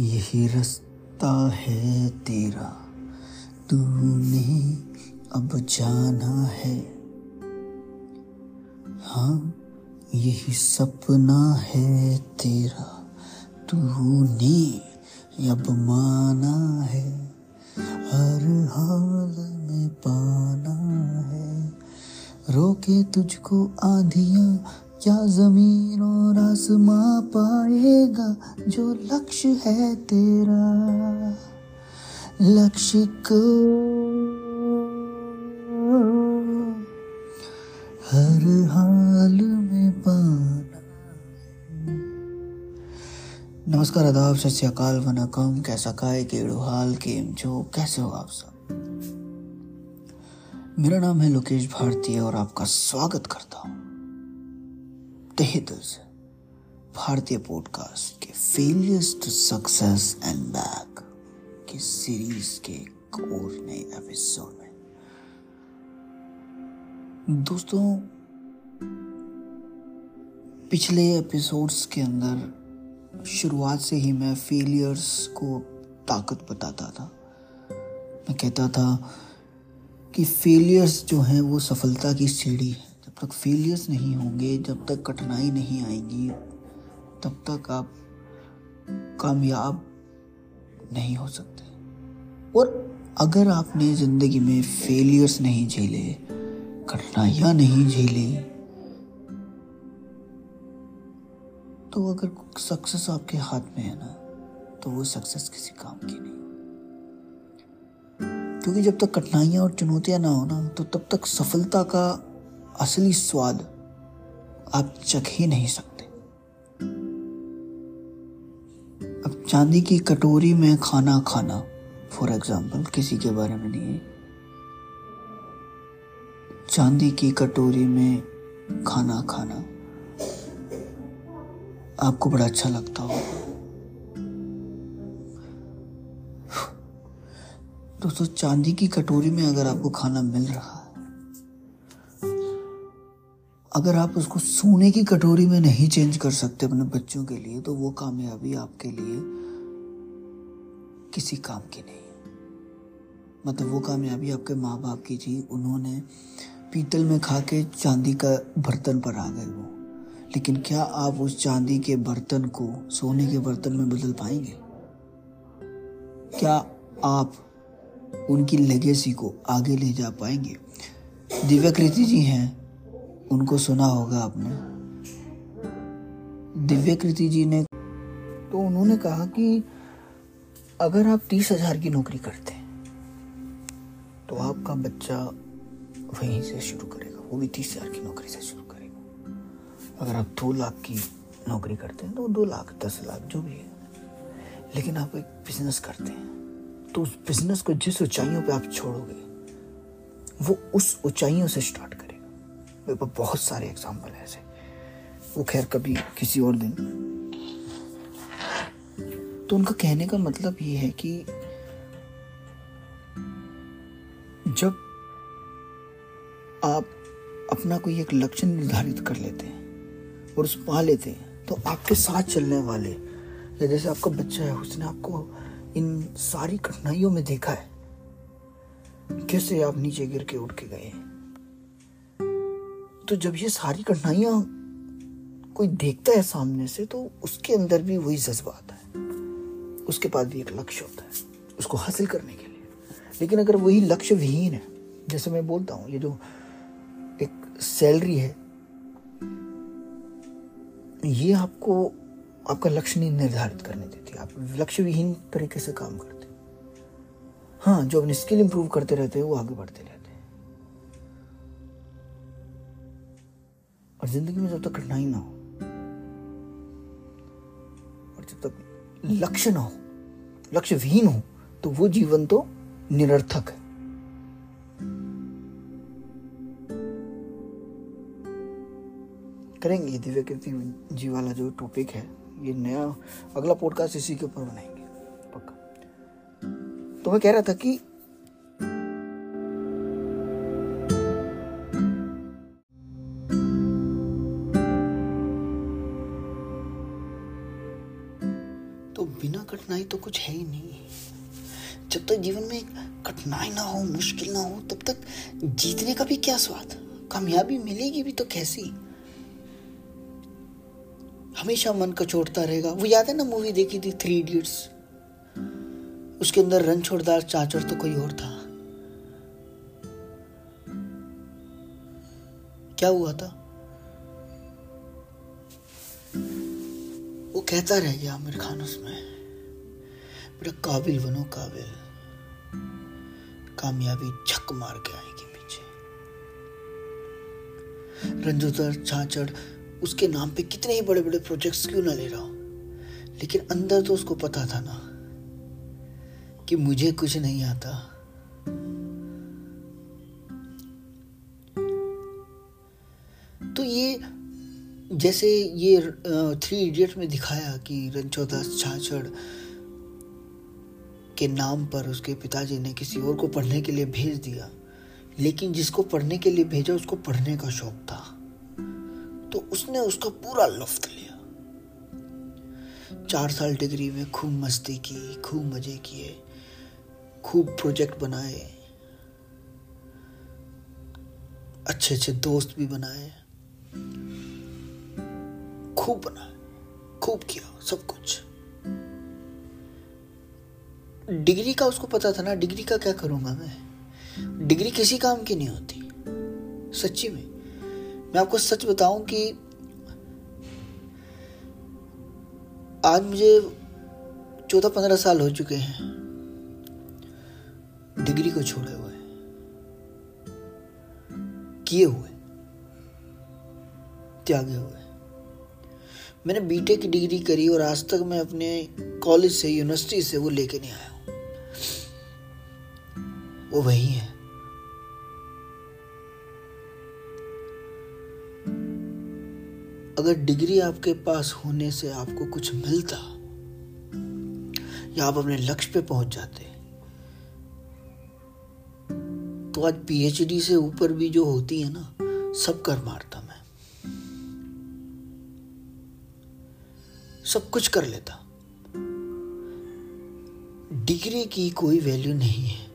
यही रास्ता है तेरा। तूने अब जाना है। हाँ यही सपना है तेरा। तूने अब माना है। हर हाल में पाना है। रोके तुझको आंधियाँ क्या ज़मीन और आसमां पाएगा जो लक्ष्य है तेरा? लक्ष्य को हर हाल में पाना नमस्कार, आदाब, सत श्री अकाल, वनकम। कैसा काय, केड़ो हाल, केम जो कैसे हो आप सब? मेरा नाम है लोकेश भारती और आपका स्वागत करता हूँ। तहे दिल से भारतीय पॉडकास्ट के failures to success and back की सीरीज़ के एक और नए एपिसोड में। दोस्तों, पिछले एपिसोड्स के अंदर शुरुआत से ही मैं फेलियर्स को ताकत बताता था। मैं कहता था कि फेलियर्स जो हैं वो सफलता की सीढ़ी है। तक फेलियर्स नहीं होंगे, जब तक कठिनाई नहीं आएगी, तब तक आप कामयाब नहीं हो सकते। और अगर आपने ज़िंदगी में फेलियर्स नहीं झेले, कठिनाइयाँ नहीं झेली तो अगर सक्सेस आपके हाथ में है ना तो वो सक्सेस किसी काम की नहीं। क्योंकि जब तक कठिनाइयाँ और चुनौतियाँ ना हो ना तो तब तक सफलता का असली स्वाद आप चख ही नहीं सकते। अब चांदी की कटोरी में खाना खाना फॉर एग्ज़ाम्पल किसी के बारे में नहीं है। चांदी की कटोरी में खाना खाना, आपको बड़ा अच्छा लगता हो दोस्तों, चांदी की कटोरी में अगर आपको खाना मिल रहा अगर आप उसको सोने की कटोरी में नहीं चेंज कर सकते अपने बच्चों के लिए तो वो कामयाबी आपके लिए किसी काम की नहीं है। मतलब वो कामयाबी आपके माँ बाप की थी, उन्होंने पीतल में खा के चांदी का बर्तन पर आ गए वो। लेकिन क्या आप उस चांदी के बर्तन को सोने के बर्तन में बदल पाएँगे? क्या आप उनकी लेगेसी को आगे ले जा पाएँगे? दिव्या कृति जी हैं उनको सुना होगा आपने। दिव्य कृति जी ने तो उन्होंने कहा कि अगर आप तीस हज़ार की नौकरी करते तो आपका बच्चा वहीं से शुरू करेगा। वो भी तीस हज़ार की नौकरी से शुरू करेगा। अगर आप दो लाख की नौकरी करते हैं तो दो लाख, दस लाख, जो भी है। लेकिन आप एक बिज़नेस करते हैं तो उस बिज़नेस को जिस ऊंचाइयों पे आप छोड़ोगे, वो उस ऊंचाइयों से स्टार्ट मेरे पास बहुत सारे एग्ज़ाम्पल है ऐसे। वो खैर कभी किसी और दिन। तो उनका कहने का मतलब ये है कि जब आप अपना कोई एक लक्ष्य निर्धारित कर लेते हैं और उस पा लेते हैं तो आपके साथ चलने वाले, या जैसे आपका बच्चा है, उसने आपको इन सारी कठिनाइयों में देखा है, कैसे आप नीचे गिर के उठ के गए तो जब ये सारी कठिनाइयाँ कोई देखता है सामने से तो उसके अंदर भी वही जज्बा आता है। उसके पास भी एक लक्ष्य होता है, उसको हासिल करने के लिए। लेकिन अगर वही लक्ष्य विहीन है, जैसे मैं बोलता हूँ, ये जो एक सैलरी है, ये आपको, आपका लक्ष्य नहीं निर्धारित करने देती। आप लक्ष्य विहीन तरीके से काम करते हाँ। जो अपनी स्किल इंप्रूव करते रहते हैं, वो आगे बढ़ते रहते और ज़िंदगी में जब तक कठिनाई ना हो, और जब तक लक्ष्य ना हो लक्ष्य विहीन हो तो वो जीवन तो निरर्थक है। करेंगे ये दिव्य कीर्ति जी वाला जो टॉपिक है, ये नया अगला पॉडकास्ट इसी के ऊपर बनाएँगे, पक्का। तो मैं कह रहा था कि तो बिना कठिनाई तो कुछ है ही नहीं। जब तक जीवन में कठिनाई ना हो, मुश्किल ना हो, तब तक जीतने का भी क्या स्वाद? कामयाबी मिलेगी भी तो कैसी? हमेशा मन कचोटता रहेगा। वो याद है ना मूवी देखी थी थ्री इडियट्स उसके अंदर रणछोड़दार चाचर तो कोई और था। क्या हुआ था? कहता रह गया आमिर खान उसमें। बेटा काबिल बनो, काबिल। कामयाबी झक मार के आएगी पीछे। रंजोदर छाछड़, उसके नाम पे कितने ही बड़े बड़े प्रोजेक्ट्स क्यों ना ले रहा हो? लेकिन अंदर तो उसको पता था ना कि मुझे कुछ नहीं आता। जैसे ये थ्री इडियट में दिखाया कि रणछोदास छाछड़ के नाम पर उसके पिताजी ने किसी और को पढ़ने के लिए भेज दिया, लेकिन जिसको पढ़ने के लिए भेजा उसको पढ़ने का शौक था। तो उसने उसका पूरा लुफ्त लिया। चार साल डिग्री में खूब मस्ती की, खूब मज़े किए, खूब प्रोजेक्ट बनाए अच्छे अच्छे दोस्त भी बनाए। खूब बनाए खूब किया, सब कुछ। डिग्री का उसको पता था ना, डिग्री का क्या करूँगा मैं? डिग्री किसी काम की नहीं होती, सच्ची में। मैं आपको सच बताऊँ कि आज मुझे चौदह पंद्रह साल हो चुके हैं। डिग्री को छोड़े हुए, किए हुए, त्यागे हुए। मैंने बीटेक की डिग्री करी और आज तक मैं अपने कॉलेज से यूनिवर्सिटी से वो लेके नहीं आया हूँ। वो वही है। अगर डिग्री आपके पास होने से आपको कुछ मिलता या आप अपने लक्ष्य पे पहुँच जाते तो आज पीएचडी से ऊपर भी जो होती है ना, सब कर मारता सब कुछ कर लेता। डिग्री की कोई वैल्यू नहीं है।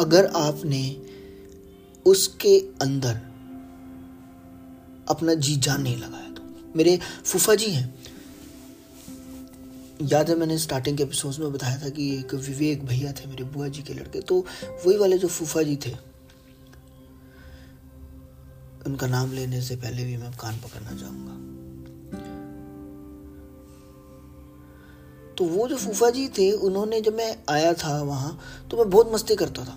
अगर आपने उसके अंदर अपना जी जान नहीं लगाया तो। मेरे फूफा जी हैं। याद है मैंने स्टार्टिंग के एपिसोड में बताया था कि एक विवेक भैया थे मेरे बुआ जी के लड़के। तो वही वाले जो फूफा जी थे, उनका नाम लेने से पहले भी मैं कान पकड़ना चाहूँगा। तो वो जो फूफा जी थे, उन्होंने जब मैं आया था वहाँ तो मैं बहुत मस्ती करता था।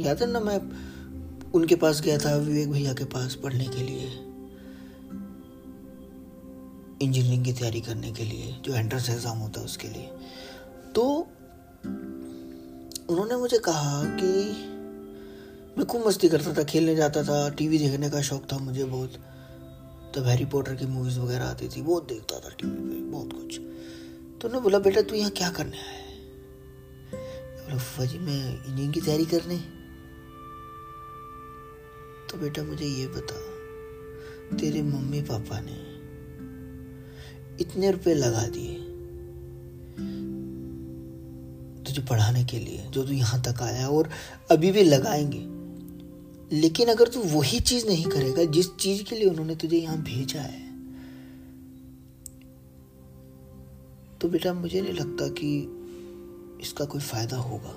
याद है ना, मैं उनके पास गया था, विवेक भैया के पास पढ़ने के लिए इंजीनियरिंग की तैयारी करने के लिए, जो एंट्रेंस एग्ज़ाम होता है उसके लिए। तो उन्होंने मुझे कहा कि मैं खूब मस्ती करता था, खेलने जाता था टीवी देखने का शौक था मुझे बहुत। तब हैरी पॉटर की मूवीज़ वगैरह आती थी, बहुत देखता था टीवी पे, बहुत कुछ। तो उन्होंने बोला, बेटा, तू यहाँ क्या करने आया है? बोला, फूफा जी, मैं इंजीनियरिंग की तैयारी करने। तो बेटा, मुझे ये बता, तेरे मम्मी पापा ने इतने रुपए लगा दिए तुझे पढ़ाने के लिए, जो तू यहाँ तक आया और अभी भी लगाएँगे। लेकिन अगर तू वही चीज़ नहीं करेगा, जिस चीज़ के लिए उन्होंने तुझे यहाँ भेजा है तो बेटा मुझे नहीं लगता कि इसका कोई फ़ायदा होगा।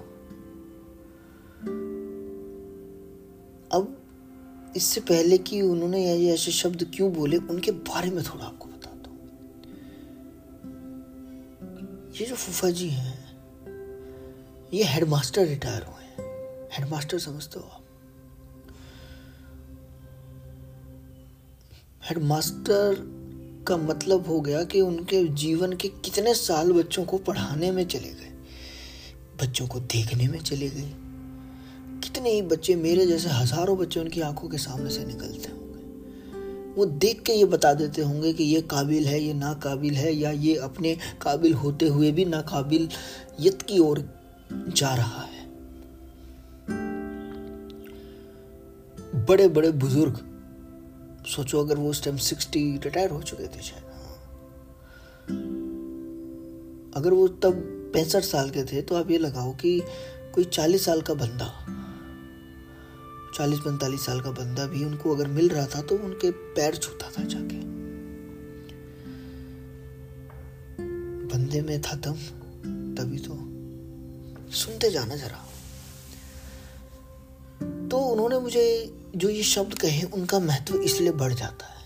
अब इससे पहले कि उन्होंने ये ऐसे शब्द क्यों बोले, उनके बारे में थोड़ा आपको बता दो ये जो फूफा जी हैं, ये हेडमास्टर रिटायर हुए हैं। हेडमास्टर समझते हो आप? हेडमास्टर का मतलब हो गया कि उनके जीवन के कितने साल बच्चों को पढ़ाने में चले गए, बच्चों को देखने में चले गए। कितने ही बच्चे मेरे जैसे हज़ारों बच्चे उनकी आँखों के सामने से निकलते होंगे। वो देख के ये बता देते होंगे कि ये काबिल है, ये ना काबिल है, या ये अपने काबिल होते हुए भी ना काबिल यत की ओर जा रहा है। बड़े बड़े बुज़ुर्ग सोचो अगर वो उस टाइम सिक्सटी रिटायर हो चुके थे शायद। अगर वो तब पैंसठ साल के थे तो आप ये लगाओ कि कोई चालीस साल का बंदा, चालीस पैंतालीस साल का बंदा भी उनको अगर मिल रहा था तो उनके पैर छूता था जाके। बंदे में था दम, तभी तो। सुनते जाना जरा। तो उन्होंने मुझे जो ये शब्द कहे, उनका महत्व इसलिए बढ़ जाता है।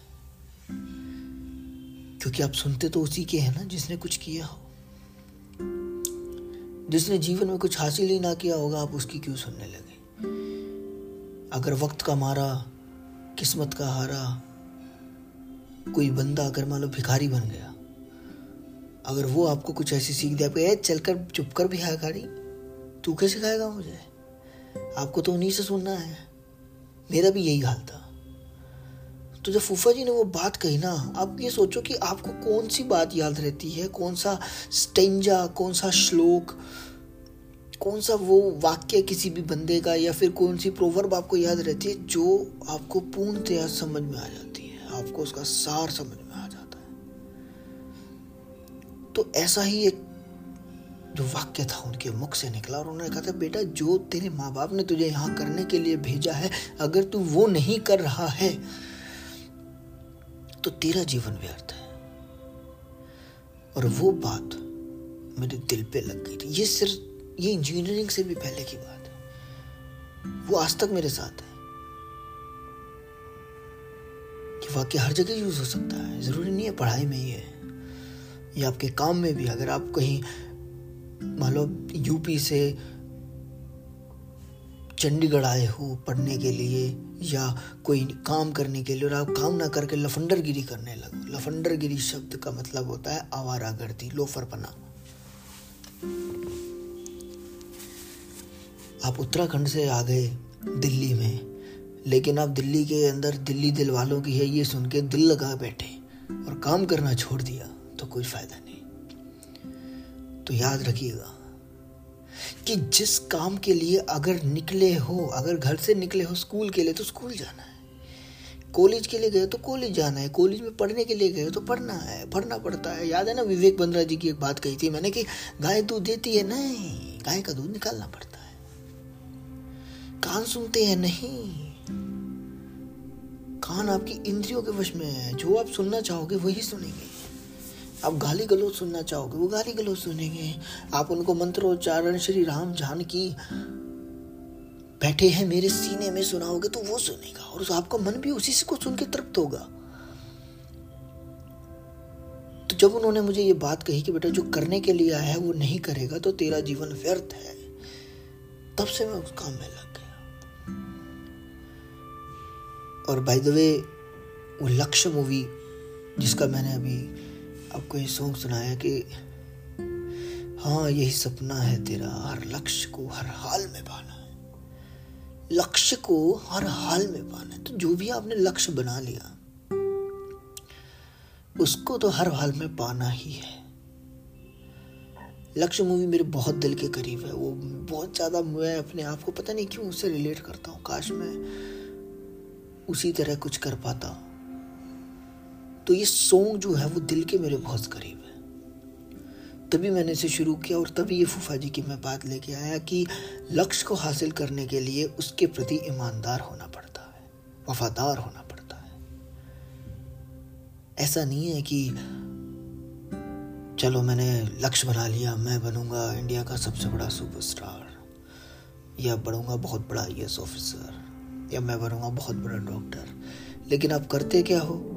क्योंकि आप सुनते तो उसी के हैं ना, जिसने कुछ किया हो। जिसने जीवन में कुछ हासिल ही ना किया होगा, आप उसकी क्यों सुनने लगे? अगर वक्त का मारा, किस्मत का हारा, कोई बंदा अगर मान लो भिखारी बन गया, अगर वो आपको कुछ ऐसी सीख दे, आपको चलकर चुप कर भी भिखारी, तू कैसे खाएगा मुझे? आपको तो उन्हीं से सुनना है। मेरा भी यही हाल था। तो जब फूफा जी ने वो बात कही ना, आप ये सोचो कि आपको कौन सी बात याद रहती है? कौन सा स्टेंजा कौन सा श्लोक कौन सा वो वाक्य किसी भी बंदे का या फिर कौन सी प्रोवर्ब आपको याद रहती है जो आपको पूर्णतया समझ में आ जाती है? आपको उसका सार समझ में आ जाता है। तो ऐसा ही एक जो वाक्य था उनके मुख से निकला और उन्होंने कहा था, बेटा, जो तेरे माँ बाप ने तुझे यहाँ करने के लिए भेजा है, अगर तू वो नहीं कर रहा है तो तेरा जीवन व्यर्थ है। और वो बात मेरे दिल पे लग गई थी। ये सिर्फ़, ये इंजीनियरिंग से भी पहले की बात है। वो आज तक मेरे साथ है। कि वाक्य हर जगह यूज़ हो सकता है। ज़रूरी नहीं है पढ़ाई में ही है, या आपके काम में भी। अगर आप कहीं मान लो यूपी से चंडीगढ़ आए हो पढ़ने के लिए या कोई काम करने के लिए और आप काम ना करके लफंडरगिरी करने लगो। लफंडरगिरी शब्द का मतलब होता है आवारा आवारागर्दी, लोफरपना। आप उत्तराखंड से आ गए दिल्ली में, लेकिन आप दिल्ली के अंदर दिल्ली दिल वालों की है ये सुन के दिल लगा बैठे और काम करना छोड़ दिया तो कोई फ़ायदा नहीं। तो याद रखिएगा कि जिस काम के लिए अगर निकले हो, अगर घर से निकले हो स्कूल के लिए तो स्कूल जाना है। कॉलेज के लिए गए तो कॉलेज जाना है। कॉलेज में पढ़ने के लिए गए तो पढ़ना है, पढ़ना पड़ता है। याद है ना, विवेक बंद्रा जी की एक बात कही थी मैंने कि गाय दूध देती है? नहीं, गाय का दूध निकालना पड़ता है। कान सुनते हैं? नहीं। कान आपकी इंद्रियों के वश में है। जो आप सुनना चाहोगे, वही सुनेंगे। आप गाली गलोच सुनना चाहोगे, वो गाली गलोच सुनेंगे। आप उनको मंत्रोच्चारण श्री राम जानकी बैठे हैं मेरे सीने में सुनाओगे तो वो सुनेगा और आपका मन भी उसी को सुन के तृप्त होगा। तो जब उन्होंने मुझे ये बात कही कि बेटा जो करने के लिए आया है, वो नहीं करेगा तो तेरा जीवन व्यर्थ है। तब से मैं उस काम में लग गया। और बाय द वे वो लक्ष्य मूवी जिसका मैंने अभी आपको ये सॉन्ग सुनाया कि हाँ यही सपना है तेरा, हर लक्ष्य को हर हाल में पाना लक्ष्य को हर हाल में पाना है। तो जो भी आपने लक्ष्य बना लिया, उसको तो हर हाल में पाना ही है। लक्ष्य मूवी मेरे बहुत दिल के करीब है। वो बहुत ज़्यादा मैं अपने आप को पता नहीं क्यों उससे रिलेट करता हूँ। काश मैं उसी तरह कुछ कर पाता। तो ये सॉन्ग जो है वो दिल के मेरे बहुत करीब है। तभी मैंने इसे शुरू किया और तभी ये फूफा जी की मैं बात लेके आया कि लक्ष्य को हासिल करने के लिए उसके प्रति ईमानदार होना पड़ता है, वफादार होना पड़ता है। ऐसा नहीं है कि, चलो मैंने लक्ष्य बना लिया, मैं बनूँगा इंडिया का सबसे बड़ा सुपरस्टार या बनूँगा बहुत बड़ा आई ऑफिसर या मैं बनूँगा बहुत बड़ा डॉक्टर लेकिन आप करते क्या हो?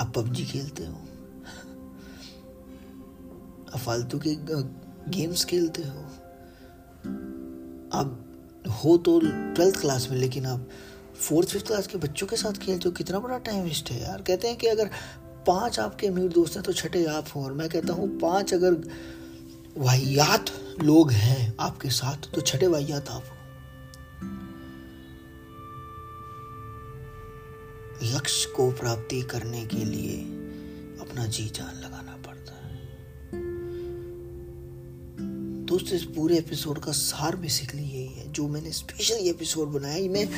आप पबजी खेलते हो? आप फालतू के गेम्स खेलते हो? आप हो तो ट्वेल्थ क्लास में, लेकिन आप फोर्थ फिफ्थ क्लास के बच्चों के साथ खेलते हो? कितना बड़ा टाइम वेस्ट है यार। कहते हैं कि अगर पाँच आपके अमीर दोस्त हैं तो छठे आप हो। और मैं कहता हूँ, पाँच अगर वाहियात लोग हैं आपके साथ तो छठे वाहियात आप हो। लक्ष्य को प्राप्ति करने के लिए अपना जी जान लगाना पड़ता है। दोस्तों, इस पूरे एपिसोड का सार बेसिकली यही है। जो मैंने स्पेशल ये एपिसोड बनाया मैं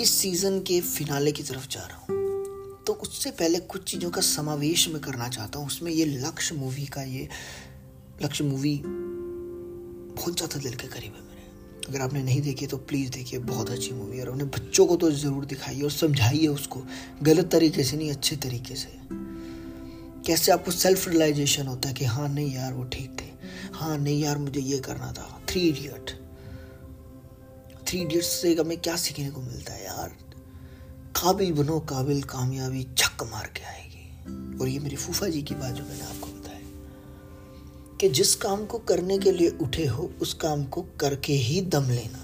इस सीज़न के फिनाले की तरफ़ जा रहा हूँ। तो उससे पहले कुछ चीज़ों का समावेश मैं करना चाहता हूँ। उसमें ये लक्ष्य मूवी का ये, लक्ष्य मूवी बहुत ज़्यादा दिल के करीब है अगर आपने नहीं देखी तो प्लीज़ देखिए, बहुत अच्छी मूवी है और अपने बच्चों को तो ज़रूर दिखाइए और समझाइए उसको। गलत तरीके से नहीं, अच्छे तरीके से। कैसे आपको सेल्फ रियलाइजेशन होता है कि हाँ नहीं यार, वो ठीक थे। हाँ नहीं यार, मुझे ये करना था। थ्री इडियट थ्री इडियट्स से हमें क्या सीखने को मिलता है यार? काबिल बनो, काबिल कामयाबी झक मार के आएगी। और ये मेरी फूफा जी की बात जो मैंने आपको कि जिस काम को करने के लिए उठे हो, उस काम को करके ही दम लेना।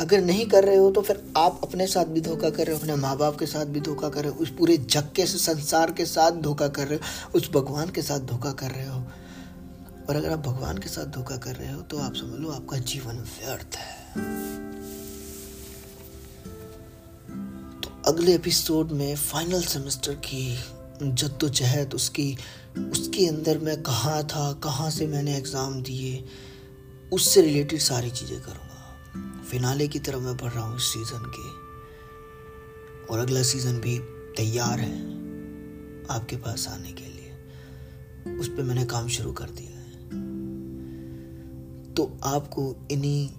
अगर नहीं कर रहे हो तो फिर आप अपने साथ भी धोखा कर रहे हो, अपने माँ बाप के साथ भी धोखा कर रहे हो, उस पूरे जग के संसार के साथ धोखा कर रहे हो, उस भगवान के साथ धोखा कर रहे हो। और अगर आप भगवान के साथ धोखा कर रहे हो तो आप समझ लो आपका जीवन व्यर्थ है। तो अगले एपिसोड में फाइनल सेमेस्टर की जद्दोजहद उसकी, उसके अंदर मैं कहाँ था, कहाँ से मैंने एग्ज़ाम दिए, उससे रिलेटेड सारी चीज़ें करूँगा। फिनाले की तरफ़ मैं बढ़ रहा हूँ इस सीज़न के। और अगला सीज़न भी तैयार है आपके पास आने के लिए। उस पर मैंने काम शुरू कर दिया है। तो आपको इन्हीं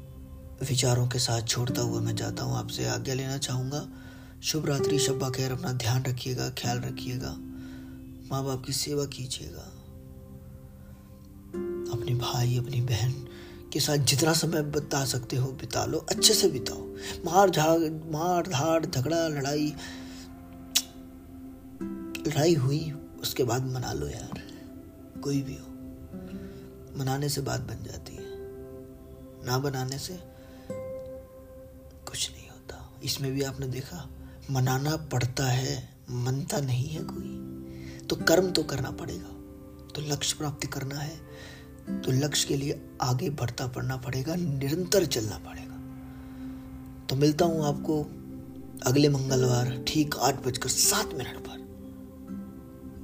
विचारों के साथ छोड़ता हुआ मैं जाता हूँ। आपसे आज्ञा लेना चाहूँगा। शुभ रात्रि, शब्बा खैर, अपना ध्यान रखिएगा, ख्याल रखिएगा। माँ बाप की सेवा कीजिएगा। अपने भाई, अपनी बहन के साथ जितना समय बिता सकते हो, बिता लो, अच्छे से बिताओ। मार झाग, मार धाड़, झगड़ा, लड़ाई लड़ाई हुई, उसके बाद मना लो यार। कोई भी हो। मनाने से बात बन जाती है। ना बनाने से कुछ नहीं होता। इसमें भी आपने देखा, मनाना पड़ता है, मनता नहीं है कोई। तो कर्म तो करना पड़ेगा तो लक्ष्य प्राप्ति करना है तो लक्ष्य के लिए आगे बढ़ता पड़ना पड़ेगा, निरंतर चलना पड़ेगा। तो मिलता हूँ आपको अगले मंगलवार, ठीक आठ बजकर सात मिनट पर।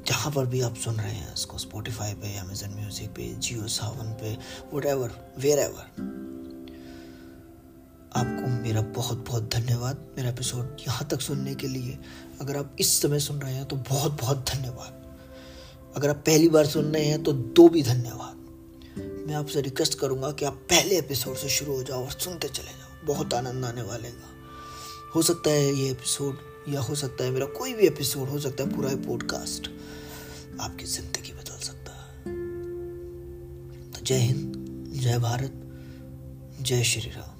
जहाँ पर भी आप सुन रहे हैं इसको स्पॉटिफाई पे अमेजन म्यूज़िक पे जियो सावन पे वट एवर वेर एवर आपको मेरा बहुत बहुत धन्यवाद मेरा एपिसोड यहाँ तक सुनने के लिए। अगर आप इस समय सुन रहे हैं तो बहुत बहुत धन्यवाद। अगर आप पहली बार सुन रहे हैं तो दो भी धन्यवाद। मैं आपसे रिक्वेस्ट करूँगा कि आप पहले एपिसोड से शुरू हो जाओ और सुनते चले जाओ। बहुत आनंद आने वाले का। हो सकता है ये एपिसोड या हो सकता है मेरा कोई भी एपिसोड हो सकता है पूरा पॉडकास्ट आपकी ज़िंदगी बदल सकता है। तो जय हिंद, जय भारत, जय श्री राम।